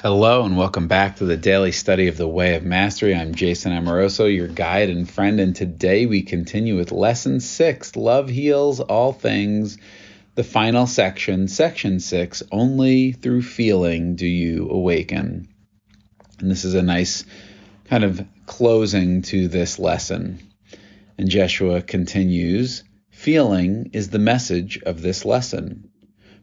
Hello, and welcome back to the daily study of the Way of Mastery. I'm Jason Amoroso, your guide and friend, and today we continue with Lesson 6 Love Heals All Things, the final section, Section 6 Only Through Feeling Do You Awaken. And this is a nice kind of closing to this lesson. And Jeshua continues Feeling is the message of this lesson,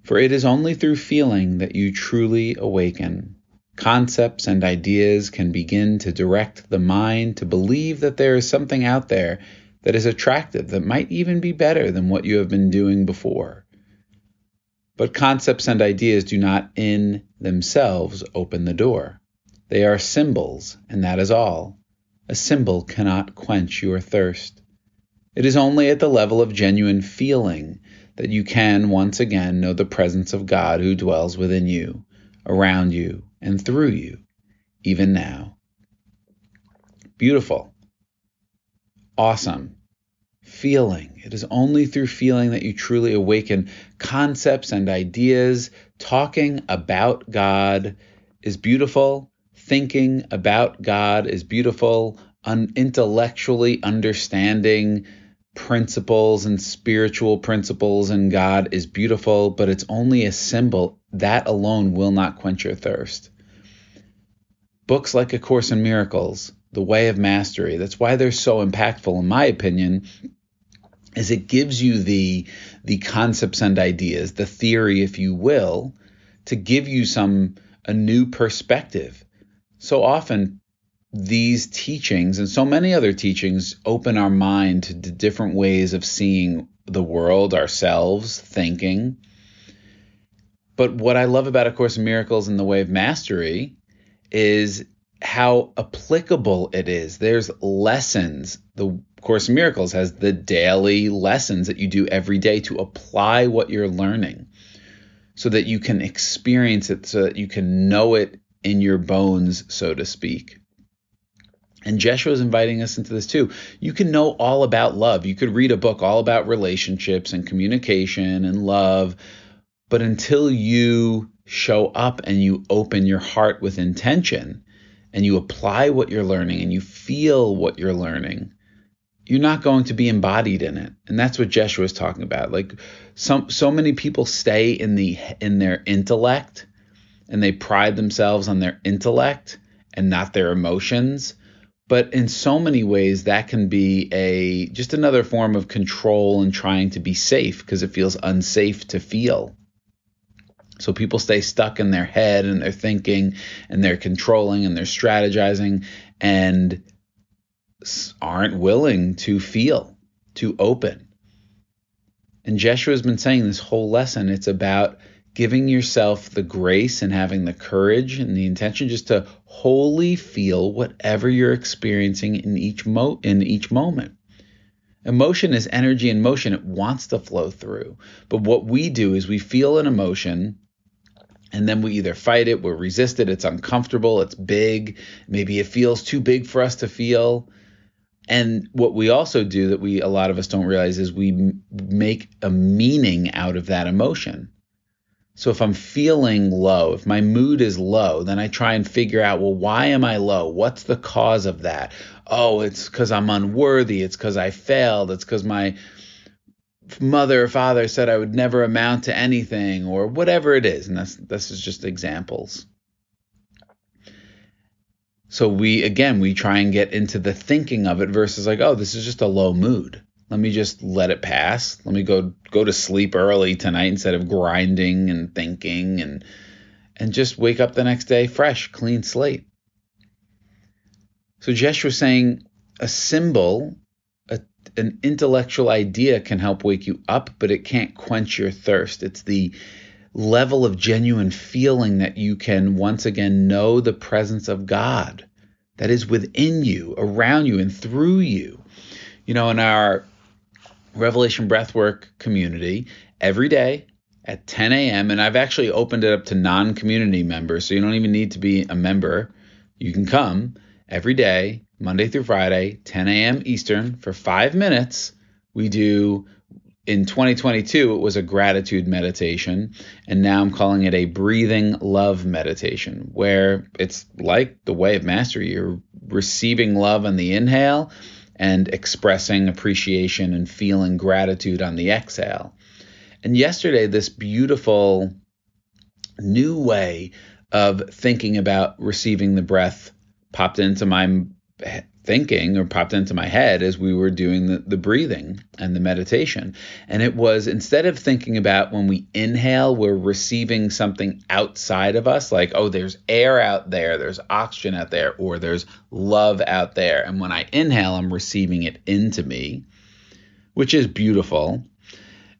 for it is only through feeling that you truly awaken. Concepts and ideas can begin to direct the mind to believe that there is something out there that is attractive, that might even be better than what you have been doing before. But concepts and ideas do not in themselves open the door. They are symbols, and that is all. A symbol cannot quench your thirst. It is only at the level of genuine feeling that you can once again know the presence of God who dwells within you, around you, and through you, even now. Beautiful. Awesome. Feeling. It is only through feeling that you truly awaken concepts and ideas. Talking about God is beautiful. Thinking about God is beautiful. Un- intellectually understanding principles and spiritual principles in God is beautiful, but it's only a symbol. That alone will not quench your thirst. Books like A Course in Miracles, The Way of Mastery, that's why they're so impactful, in my opinion, is it gives you the the concepts and ideas, the theory, if you will, to give you some a new perspective. So often these teachings and so many other teachings open our mind to different ways of seeing the world, ourselves, thinking. But what I love about A Course in Miracles and the Way of Mastery is how applicable it is. There's lessons. The Course in Miracles has the daily lessons that you do every day to apply what you're learning so that you can experience it, so that you can know it in your bones, so to speak. And Jeshua is inviting us into this too. You can know all about love. You could read a book all about relationships and communication and love, but until you show up and you open your heart with intention and you apply what you're learning and you feel what you're learning, you're not going to be embodied in it. And that's what Jeshua is talking about. Like some so many people stay in the in their intellect and they pride themselves on their intellect and not their emotions. But in so many ways that can be a just another form of control and trying to be safe because it feels unsafe to feel. So people stay stuck in their head and they're thinking and they're controlling and they're strategizing and aren't willing to feel, to open. And Jeshua has been saying this whole lesson it's about giving yourself the grace and having the courage and the intention just to wholly feel whatever you're experiencing in each mo- in each moment. Emotion is energy in motion. It wants to flow through. But what we do is we feel an emotion and then we either fight it, we resist it, it's uncomfortable, it's big, maybe it feels too big for us to feel. And what we also do that we a lot of us don't realize is we m- make a meaning out of that emotion. So if I'm feeling low, if my mood is low, then I try and figure out, well, why am I low? What's the cause of that? Oh, it's because I'm unworthy. It's because I failed. It's because my mother or father said I would never amount to anything or whatever it is. And that's this is just examples. So we again we try and get into the thinking of it versus like, oh, this is just a low mood. Let me just let it pass. Let me go go to sleep early tonight instead of grinding and thinking and and just wake up the next day fresh, clean slate. So Jeshua was saying a symbol an intellectual idea can help wake you up, but it can't quench your thirst. It's the level of genuine feeling that you can once again know the presence of God that is within you, around you, and through you. You know, in our Revelation Breathwork community, every day at 10 a.m., and I've actually opened it up to non community members, so you don't even need to be a member. You can come every day Monday through Friday, 10 a.m. Eastern, for five minutes. We do in 2022, it was a gratitude meditation, and now I'm calling it a breathing love meditation, where it's like the way of mastery. You're receiving love on the inhale and expressing appreciation and feeling gratitude on the exhale. And yesterday, this beautiful new way of thinking about receiving the breath popped into my thinking or popped into my head as we were doing the, the breathing and the meditation. And it was instead of thinking about when we inhale, we're receiving something outside of us, like, oh, there's air out there, there's oxygen out there, or there's love out there. And when I inhale, I'm receiving it into me, which is beautiful.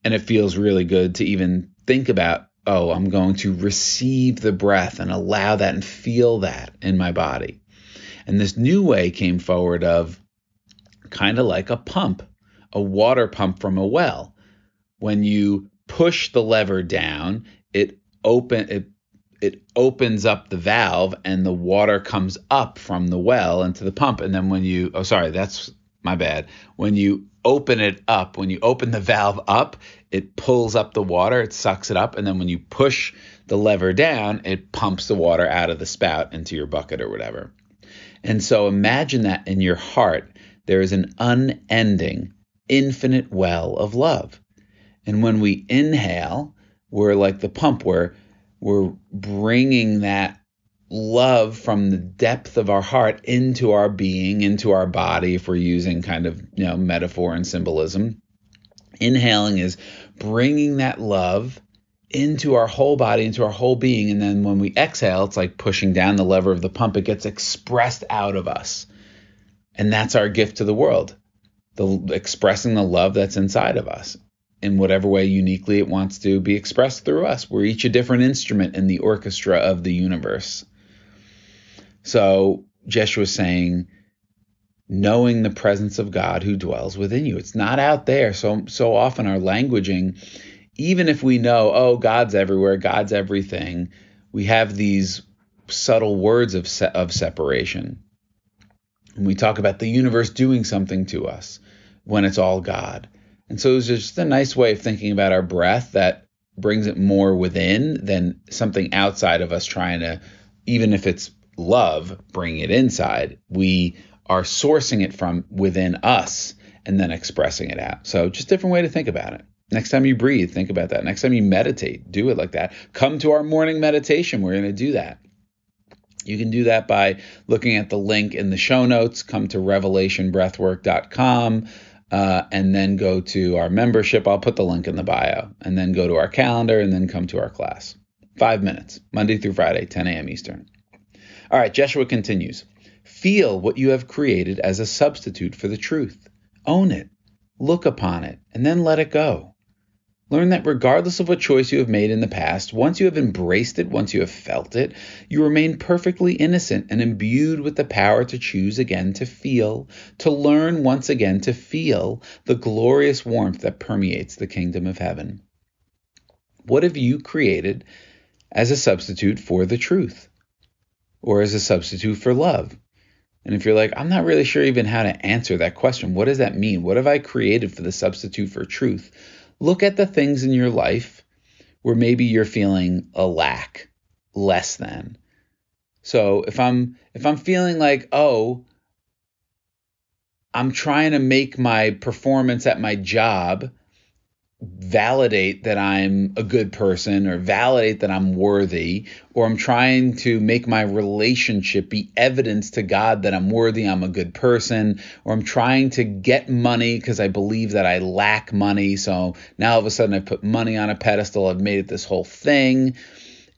And it feels really good to even think about, oh, I'm going to receive the breath and allow that and feel that in my body. And this new way came forward of kind of like a pump, a water pump from a well. When you push the lever down, it open it it opens up the valve and the water comes up from the well into the pump. And then when you oh sorry, that's my bad. When you open it up, when you open the valve up, it pulls up the water, it sucks it up, and then when you push the lever down, it pumps the water out of the spout into your bucket or whatever. And so imagine that in your heart, there is an unending, infinite well of love. And when we inhale, we're like the pump, where we're bringing that love from the depth of our heart into our being, into our body, if we're using kind of you know metaphor and symbolism. Inhaling is bringing that love into our whole body, into our whole being. And then when we exhale, it's like pushing down the lever of the pump, it gets expressed out of us. And that's our gift to the world, the expressing the love that's inside of us in whatever way uniquely it wants to be expressed through us. We're each a different instrument in the orchestra of the universe. So Jeshua is saying, knowing the presence of God who dwells within you. It's not out there. So so often our languaging even if we know, oh, God's everywhere, God's everything, we have these subtle words of, se- of separation. And we talk about the universe doing something to us when it's all God. And so it's just a nice way of thinking about our breath that brings it more within than something outside of us trying to, even if it's love, bring it inside. We are sourcing it from within us and then expressing it out. So just different way to think about it. Next time you breathe, think about that. Next time you meditate, do it like that. Come to our morning meditation. We're going to do that. You can do that by looking at the link in the show notes. Come to revelationbreathwork.com uh, and then go to our membership. I'll put the link in the bio and then go to our calendar and then come to our class. Five minutes, Monday through Friday, 10 a.m. Eastern. All right, Jeshua continues. Feel what you have created as a substitute for the truth. Own it, look upon it, and then let it go. Learn that regardless of what choice you have made in the past, once you have embraced it, once you have felt it, you remain perfectly innocent and imbued with the power to choose again to feel, to learn once again to feel the glorious warmth that permeates the kingdom of heaven. What have you created as a substitute for the truth or as a substitute for love? And if you're like, I'm not really sure even how to answer that question, what does that mean? What have I created for the substitute for truth? Look at the things in your life where maybe you're feeling a lack, less than. So if I'm if I'm feeling like, oh, I'm trying to make my performance at my job validate that I'm a good person or validate that I'm worthy, or I'm trying to make my relationship be evidence to God that I'm worthy, I'm a good person, or I'm trying to get money because I believe that I lack money. So now all of a sudden I've put money on a pedestal, I've made it this whole thing.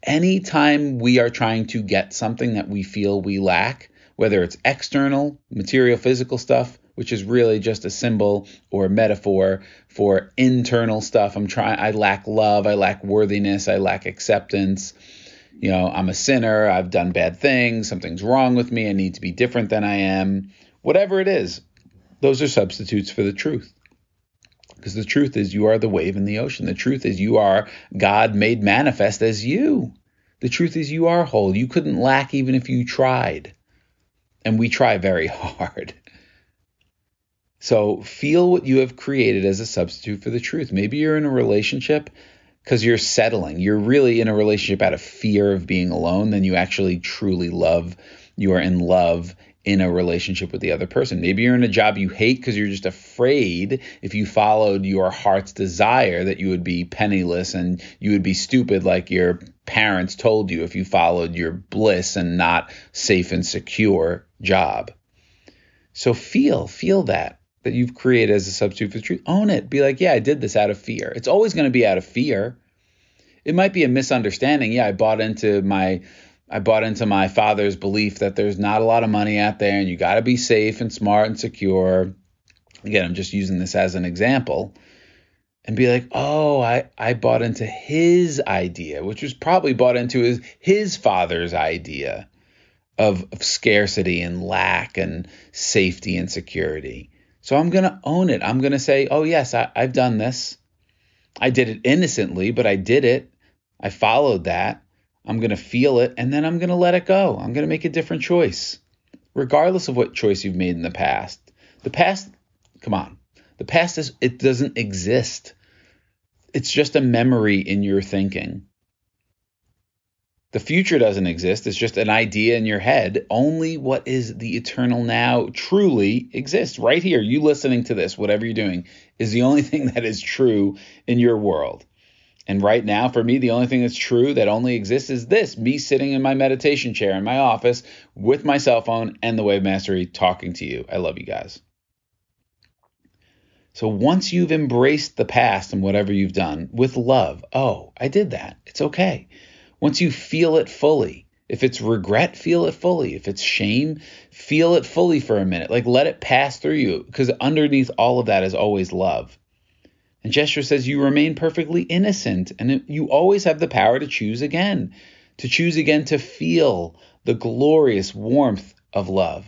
Anytime we are trying to get something that we feel we lack, whether it's external, material, physical stuff, which is really just a symbol or a metaphor for internal stuff. I'm trying I lack love, I lack worthiness, I lack acceptance. You know, I'm a sinner, I've done bad things, something's wrong with me, I need to be different than I am. Whatever it is, those are substitutes for the truth. Because the truth is, you are the wave in the ocean. The truth is, you are God made manifest as you. The truth is, you are whole. You couldn't lack even if you tried. And we try very hard. So feel what you have created as a substitute for the truth. Maybe you're in a relationship because you're settling. You're really in a relationship out of fear of being alone than you actually truly love. You are in love in a relationship with the other person. Maybe you're in a job you hate because you're just afraid if you followed your heart's desire that you would be penniless and you would be stupid like your parents told you if you followed your bliss and not safe and secure job. So feel, feel that that you've created as a substitute for the truth. Own it. Be like, yeah, I did this out of fear. It's always going to be out of fear. It might be a misunderstanding. Yeah, I bought into my I bought into my father's belief that there's not a lot of money out there and you got to be safe and smart and secure. Again, I'm just using this as an example and be like, oh, I, I bought into his idea, which was probably bought into his, his father's idea of, of scarcity and lack and safety and security. So I'm going to own it. I'm going to say, oh, yes, I, I've done this. I did it innocently, but I did it. I followed that. I'm going to feel it and then I'm going to let it go. I'm going to make a different choice, regardless of what choice you've made in the past. The past, come on, the past is, it doesn't exist. It's just a memory in your thinking. The future doesn't exist. It's just an idea in your head. Only what is the eternal now truly exists. Right here, you listening to this, whatever you're doing, is the only thing that is true in your world. And right now, for me, the only thing that's true that only exists is this me sitting in my meditation chair in my office with my cell phone and the Way of Mastery talking to you. I love you guys. So once you've embraced the past and whatever you've done with love, oh, I did that. It's okay. Once you feel it fully, if it's regret, feel it fully. If it's shame, feel it fully for a minute. Like let it pass through you because underneath all of that is always love. And Jeshua says you remain perfectly innocent and you always have the power to choose again, to choose again to feel the glorious warmth of love.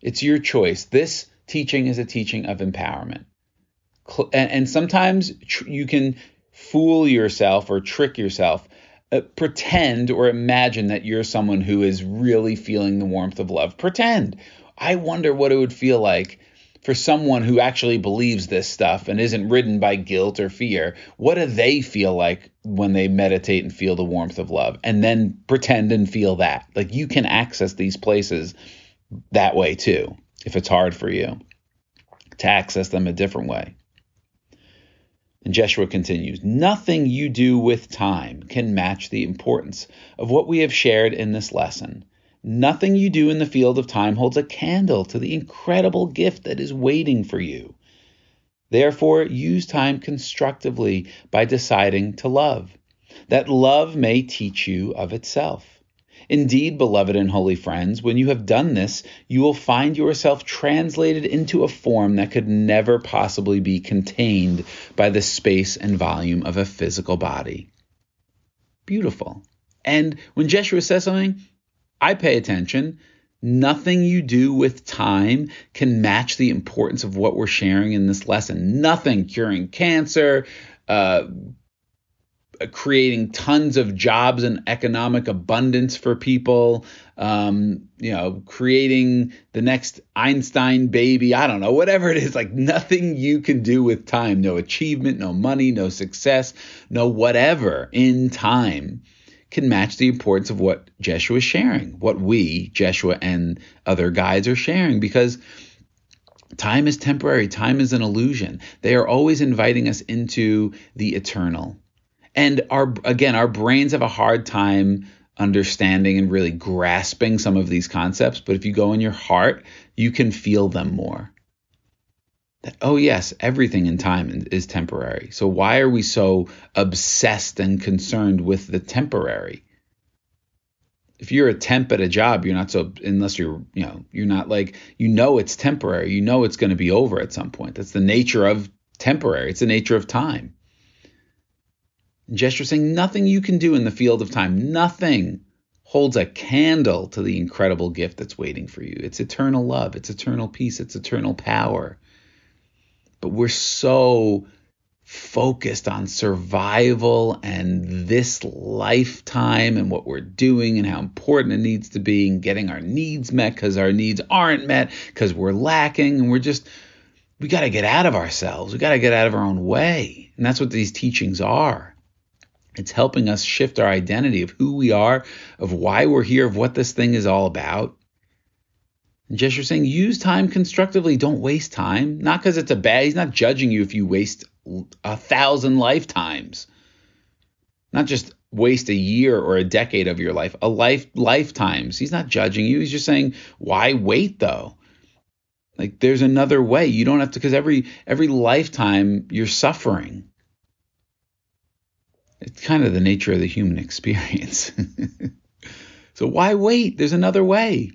It's your choice. This teaching is a teaching of empowerment. And sometimes you can fool yourself or trick yourself, uh, pretend or imagine that you're someone who is really feeling the warmth of love. Pretend. I wonder what it would feel like for someone who actually believes this stuff and isn't ridden by guilt or fear, what do they feel like when they meditate and feel the warmth of love? And then pretend and feel that. Like you can access these places that way too, if it's hard for you to access them a different way. And Jeshua continues Nothing you do with time can match the importance of what we have shared in this lesson. Nothing you do in the field of time holds a candle to the incredible gift that is waiting for you. Therefore, use time constructively by deciding to love, that love may teach you of itself. Indeed, beloved and holy friends, when you have done this, you will find yourself translated into a form that could never possibly be contained by the space and volume of a physical body. Beautiful. And when Jeshua says something, I pay attention. Nothing you do with time can match the importance of what we're sharing in this lesson. Nothing curing cancer, uh, creating tons of jobs and economic abundance for people, um, you know, creating the next Einstein baby. I don't know, whatever it is, like nothing you can do with time, no achievement, no money, no success, no whatever in time can match the importance of what Jeshua is sharing, what we, Jeshua and other guides are sharing, because time is temporary, time is an illusion. They are always inviting us into the eternal. And our again, our brains have a hard time understanding and really grasping some of these concepts, but if you go in your heart, you can feel them more that, oh, yes, everything in time is temporary. So why are we so obsessed and concerned with the temporary? If you're a temp at a job, you're not so, unless you're, you know, you're not like, you know, it's temporary. You know, it's going to be over at some point. That's the nature of temporary, it's the nature of time. Jeshua saying nothing you can do in the field of time, nothing holds a candle to the incredible gift that's waiting for you. It's eternal love, it's eternal peace, it's eternal power but we're so focused on survival and this lifetime and what we're doing and how important it needs to be and getting our needs met because our needs aren't met because we're lacking and we're just we got to get out of ourselves. We got to get out of our own way. And that's what these teachings are. It's helping us shift our identity of who we are, of why we're here, of what this thing is all about. And Jeshua's saying, use time constructively. Don't waste time. Not because it's a bad, he's not judging you if you waste a thousand lifetimes. Not just waste a year or a decade of your life, a life lifetimes. He's not judging you. He's just saying, why wait though? Like there's another way. You don't have to because every every lifetime you're suffering. It's kind of the nature of the human experience. so why wait? There's another way.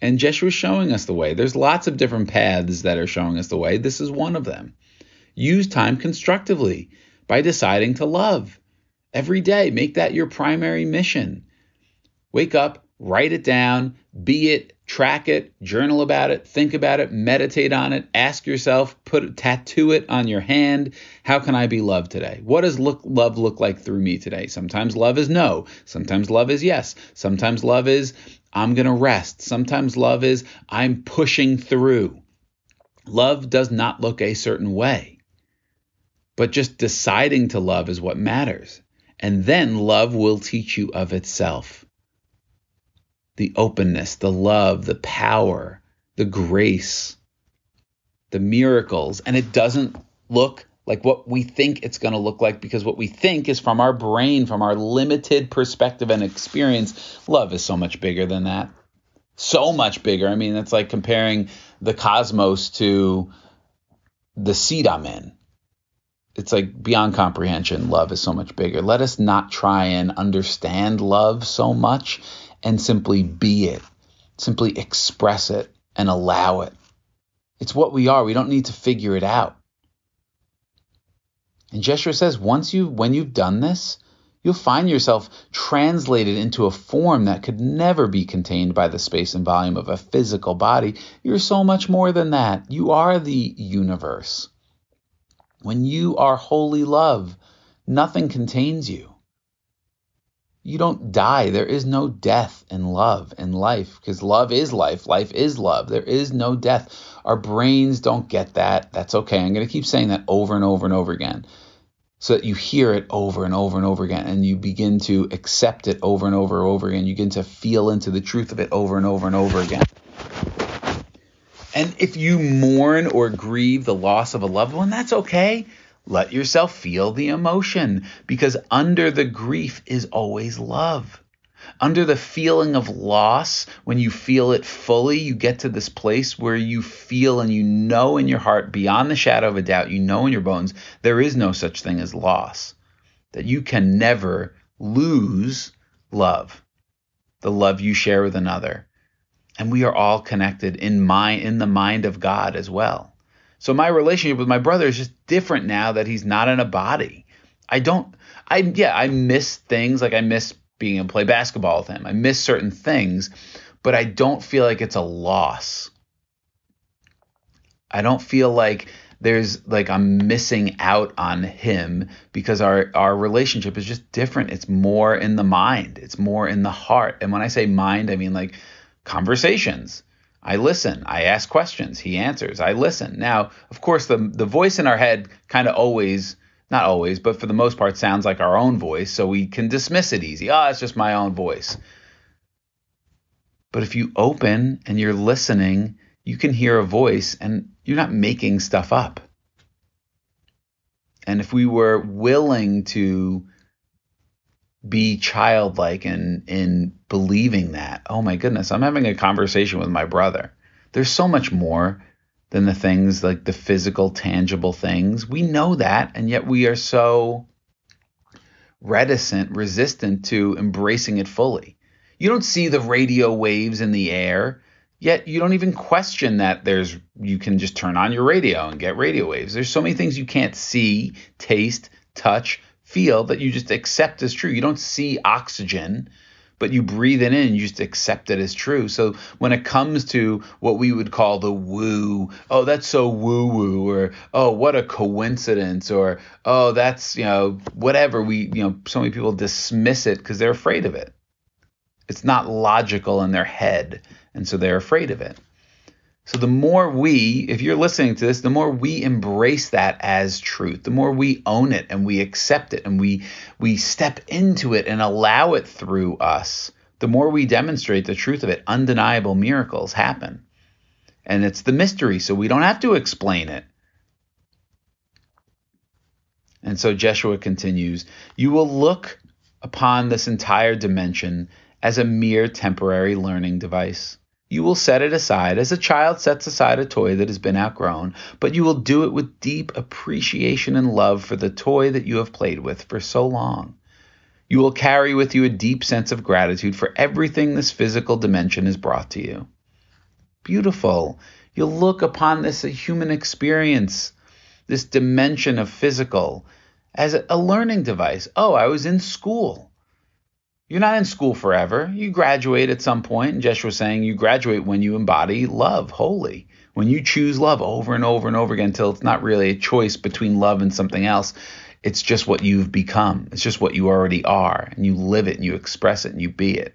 And Jeshua is showing us the way. There's lots of different paths that are showing us the way. This is one of them. Use time constructively by deciding to love. Every day, make that your primary mission. Wake up, write it down, be it, track it, journal about it, think about it, meditate on it, ask yourself, put tattoo it on your hand. How can I be loved today? What does look, love look like through me today? Sometimes love is no. Sometimes love is yes. Sometimes love is I'm going to rest. Sometimes love is I'm pushing through. Love does not look a certain way. But just deciding to love is what matters. And then love will teach you of itself. The openness, the love, the power, the grace, the miracles. And it doesn't look like what we think it's going to look like because what we think is from our brain, from our limited perspective and experience. Love is so much bigger than that. So much bigger. I mean, it's like comparing the cosmos to the seat I'm in it's like beyond comprehension. Love is so much bigger. Let us not try and understand love so much and simply be it, simply express it and allow it. It's what we are. We don't need to figure it out. And Jeshua says once you when you've done this, you'll find yourself translated into a form that could never be contained by the space and volume of a physical body. You're so much more than that. You are the universe. When you are holy love, nothing contains you. You don't die. There is no death in love and life because love is life. Life is love. There is no death. Our brains don't get that. That's okay. I'm going to keep saying that over and over and over again so that you hear it over and over and over again and you begin to accept it over and over and over again. You begin to feel into the truth of it over and over and over again. And if you mourn or grieve the loss of a loved one, that's okay. Let yourself feel the emotion because under the grief is always love. Under the feeling of loss, when you feel it fully, you get to this place where you feel and you know in your heart, beyond the shadow of a doubt, you know in your bones, there is no such thing as loss. That you can never lose love, the love you share with another and we are all connected in my in the mind of God as well. So my relationship with my brother is just different now that he's not in a body. I don't I yeah, I miss things like I miss being able to play basketball with him. I miss certain things, but I don't feel like it's a loss. I don't feel like there's like I'm missing out on him because our our relationship is just different. It's more in the mind. It's more in the heart. And when I say mind, I mean like conversations. I listen. I ask questions. He answers. I listen. Now, of course, the the voice in our head kind of always, not always, but for the most part, sounds like our own voice, so we can dismiss it easy. Ah, oh, it's just my own voice. But if you open and you're listening, you can hear a voice, and you're not making stuff up. And if we were willing to be childlike in in believing that. Oh my goodness, I'm having a conversation with my brother. There's so much more than the things like the physical, tangible things. We know that, and yet we are so reticent, resistant to embracing it fully. You don't see the radio waves in the air, yet you don't even question that there's you can just turn on your radio and get radio waves. There's so many things you can't see, taste, touch, feel that you just accept as true. You don't see oxygen, but you breathe it in you just accept it as true. So when it comes to what we would call the woo, oh, that's so woo woo, or oh, what a coincidence, or oh, that's, you know, whatever, we, you know, so many people dismiss it because they're afraid of it. It's not logical in their head, and so they're afraid of it. So the more we, if you're listening to this, the more we embrace that as truth, the more we own it and we accept it and we we step into it and allow it through us, the more we demonstrate the truth of it, undeniable miracles happen. And it's the mystery, so we don't have to explain it. And so Jeshua continues, you will look upon this entire dimension as a mere temporary learning device. You will set it aside as a child sets aside a toy that has been outgrown, but you will do it with deep appreciation and love for the toy that you have played with for so long. You will carry with you a deep sense of gratitude for everything this physical dimension has brought to you. Beautiful. You'll look upon this human experience, this dimension of physical, as a learning device. Oh, I was in school. You're not in school forever. You graduate at some point. and Jeshua was saying you graduate when you embody love wholly. When you choose love over and over and over again until it's not really a choice between love and something else. It's just what you've become. It's just what you already are. And you live it and you express it and you be it.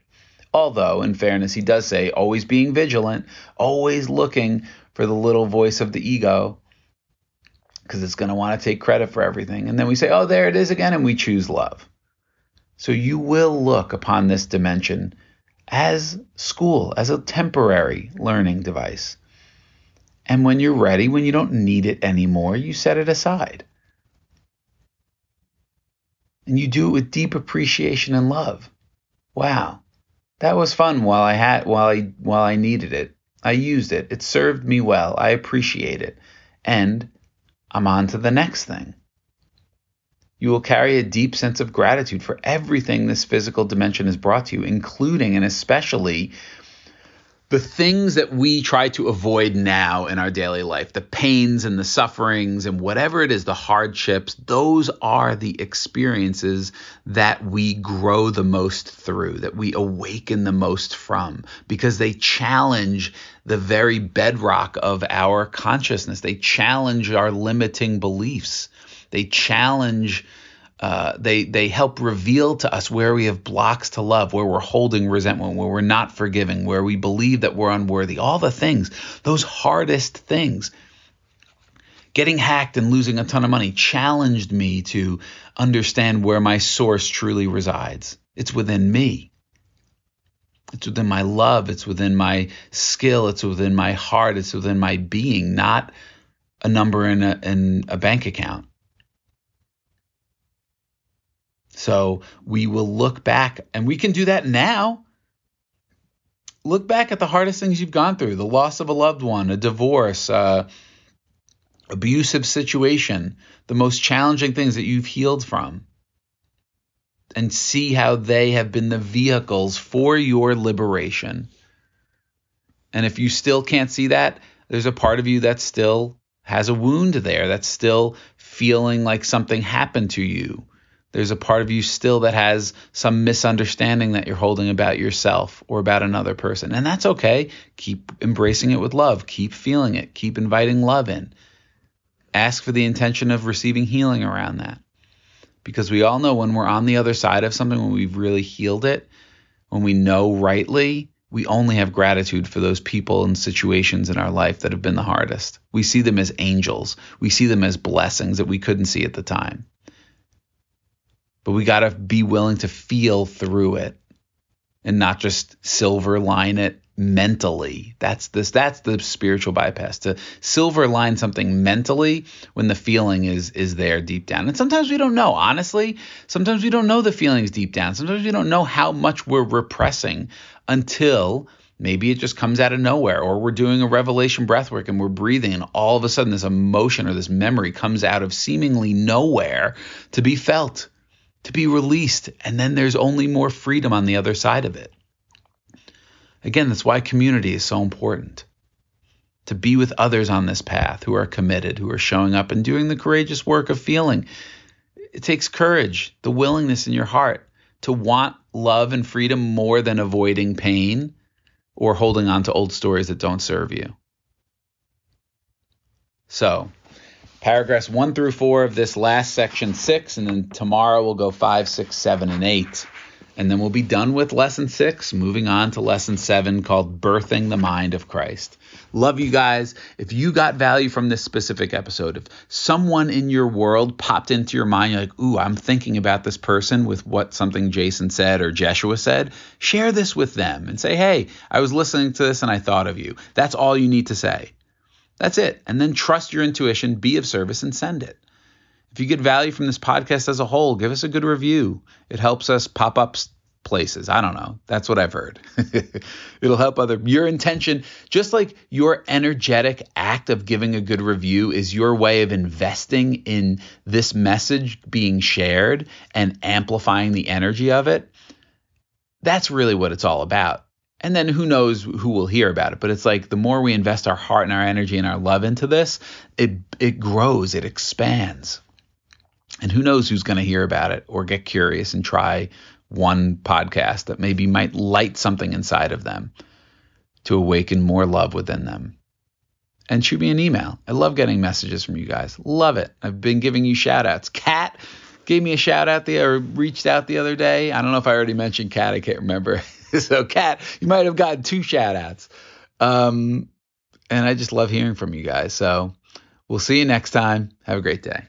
Although, in fairness, he does say always being vigilant, always looking for the little voice of the ego because it's going to want to take credit for everything. And then we say, oh, there it is again, and we choose love. So you will look upon this dimension as school, as a temporary learning device. And when you're ready, when you don't need it anymore, you set it aside. And you do it with deep appreciation and love. Wow. That was fun while I had while I while I needed it. I used it. It served me well. I appreciate it. And I'm on to the next thing. You will carry a deep sense of gratitude for everything this physical dimension has brought to you, including and especially the things that we try to avoid now in our daily life, the pains and the sufferings and whatever it is, the hardships, those are the experiences that we grow the most through, that we awaken the most from, because they challenge the very bedrock of our consciousness. They challenge our limiting beliefs. They challenge. Uh, they they help reveal to us where we have blocks to love, where we're holding resentment, where we're not forgiving, where we believe that we're unworthy. All the things, those hardest things. Getting hacked and losing a ton of money challenged me to understand where my source truly resides. It's within me. It's within my love. It's within my skill. It's within my heart. It's within my being, not a number in a, in a bank account. So we will look back, and we can do that now. Look back at the hardest things you've gone through the loss of a loved one, a divorce, uh, abusive situation, the most challenging things that you've healed from, and see how they have been the vehicles for your liberation. And if you still can't see that, there's a part of you that still has a wound there, that's still feeling like something happened to you there's a part of you still that has some misunderstanding that you're holding about yourself or about another person. And that's okay. Keep embracing it with love. Keep feeling it. Keep inviting love in. Ask for the intention of receiving healing around that. Because we all know when we're on the other side of something, when we've really healed it, when we know rightly, we only have gratitude for those people and situations in our life that have been the hardest. We see them as angels, we see them as blessings that we couldn't see at the time but we got to be willing to feel through it and not just silver line it mentally. That's this that's the spiritual bypass to silver line something mentally when the feeling is is there deep down. And sometimes we don't know honestly. Sometimes we don't know the feelings deep down. Sometimes we don't know how much we're repressing until maybe it just comes out of nowhere or we're doing a revelation breath work and we're breathing and all of a sudden this emotion or this memory comes out of seemingly nowhere to be felt to be released, and then there's only more freedom on the other side of it. Again, that's why community is so important. To be with others on this path who are committed, who are showing up and doing the courageous work of feeling. It takes courage, the willingness in your heart to want love and freedom more than avoiding pain or holding on to old stories that don't serve you. So, paragraphs one through four of this last section six, and then tomorrow we'll go five, six, seven, and eight. And then we'll be done with lesson six, moving on to lesson seven called Birthing the Mind of Christ. Love you guys. If you got value from this specific episode, if someone in your world popped into your mind, you're like, ooh, I'm thinking about this person with what something Jason said or Jeshua said, share this with them and say, hey, I was listening to this and I thought of you. That's all you need to say. That's it. And then trust your intuition, be of service, and send it. If you get value from this podcast as a whole, give us a good review. It helps us pop up places. I don't know. That's what I've heard. It'll help other your intention, just like your energetic act of giving a good review is your way of investing in this message being shared and amplifying the energy of it. That's really what it's all about. And then who knows who will hear about it, but it's like the more we invest our heart and our energy and our love into this, it it grows, it expands. And who knows who's going to hear about it or get curious and try one podcast that maybe might light something inside of them to awaken more love within them. And shoot me an email. I love getting messages from you guys. Love it. I've been giving you shout outs. Kat gave me a shout out the or reached out the other day. I don't know if I already mentioned Kat. I can't remember. so Kat, you might have gotten two shout outs. Um, and I just love hearing from you guys. So we'll see you next time. Have a great day.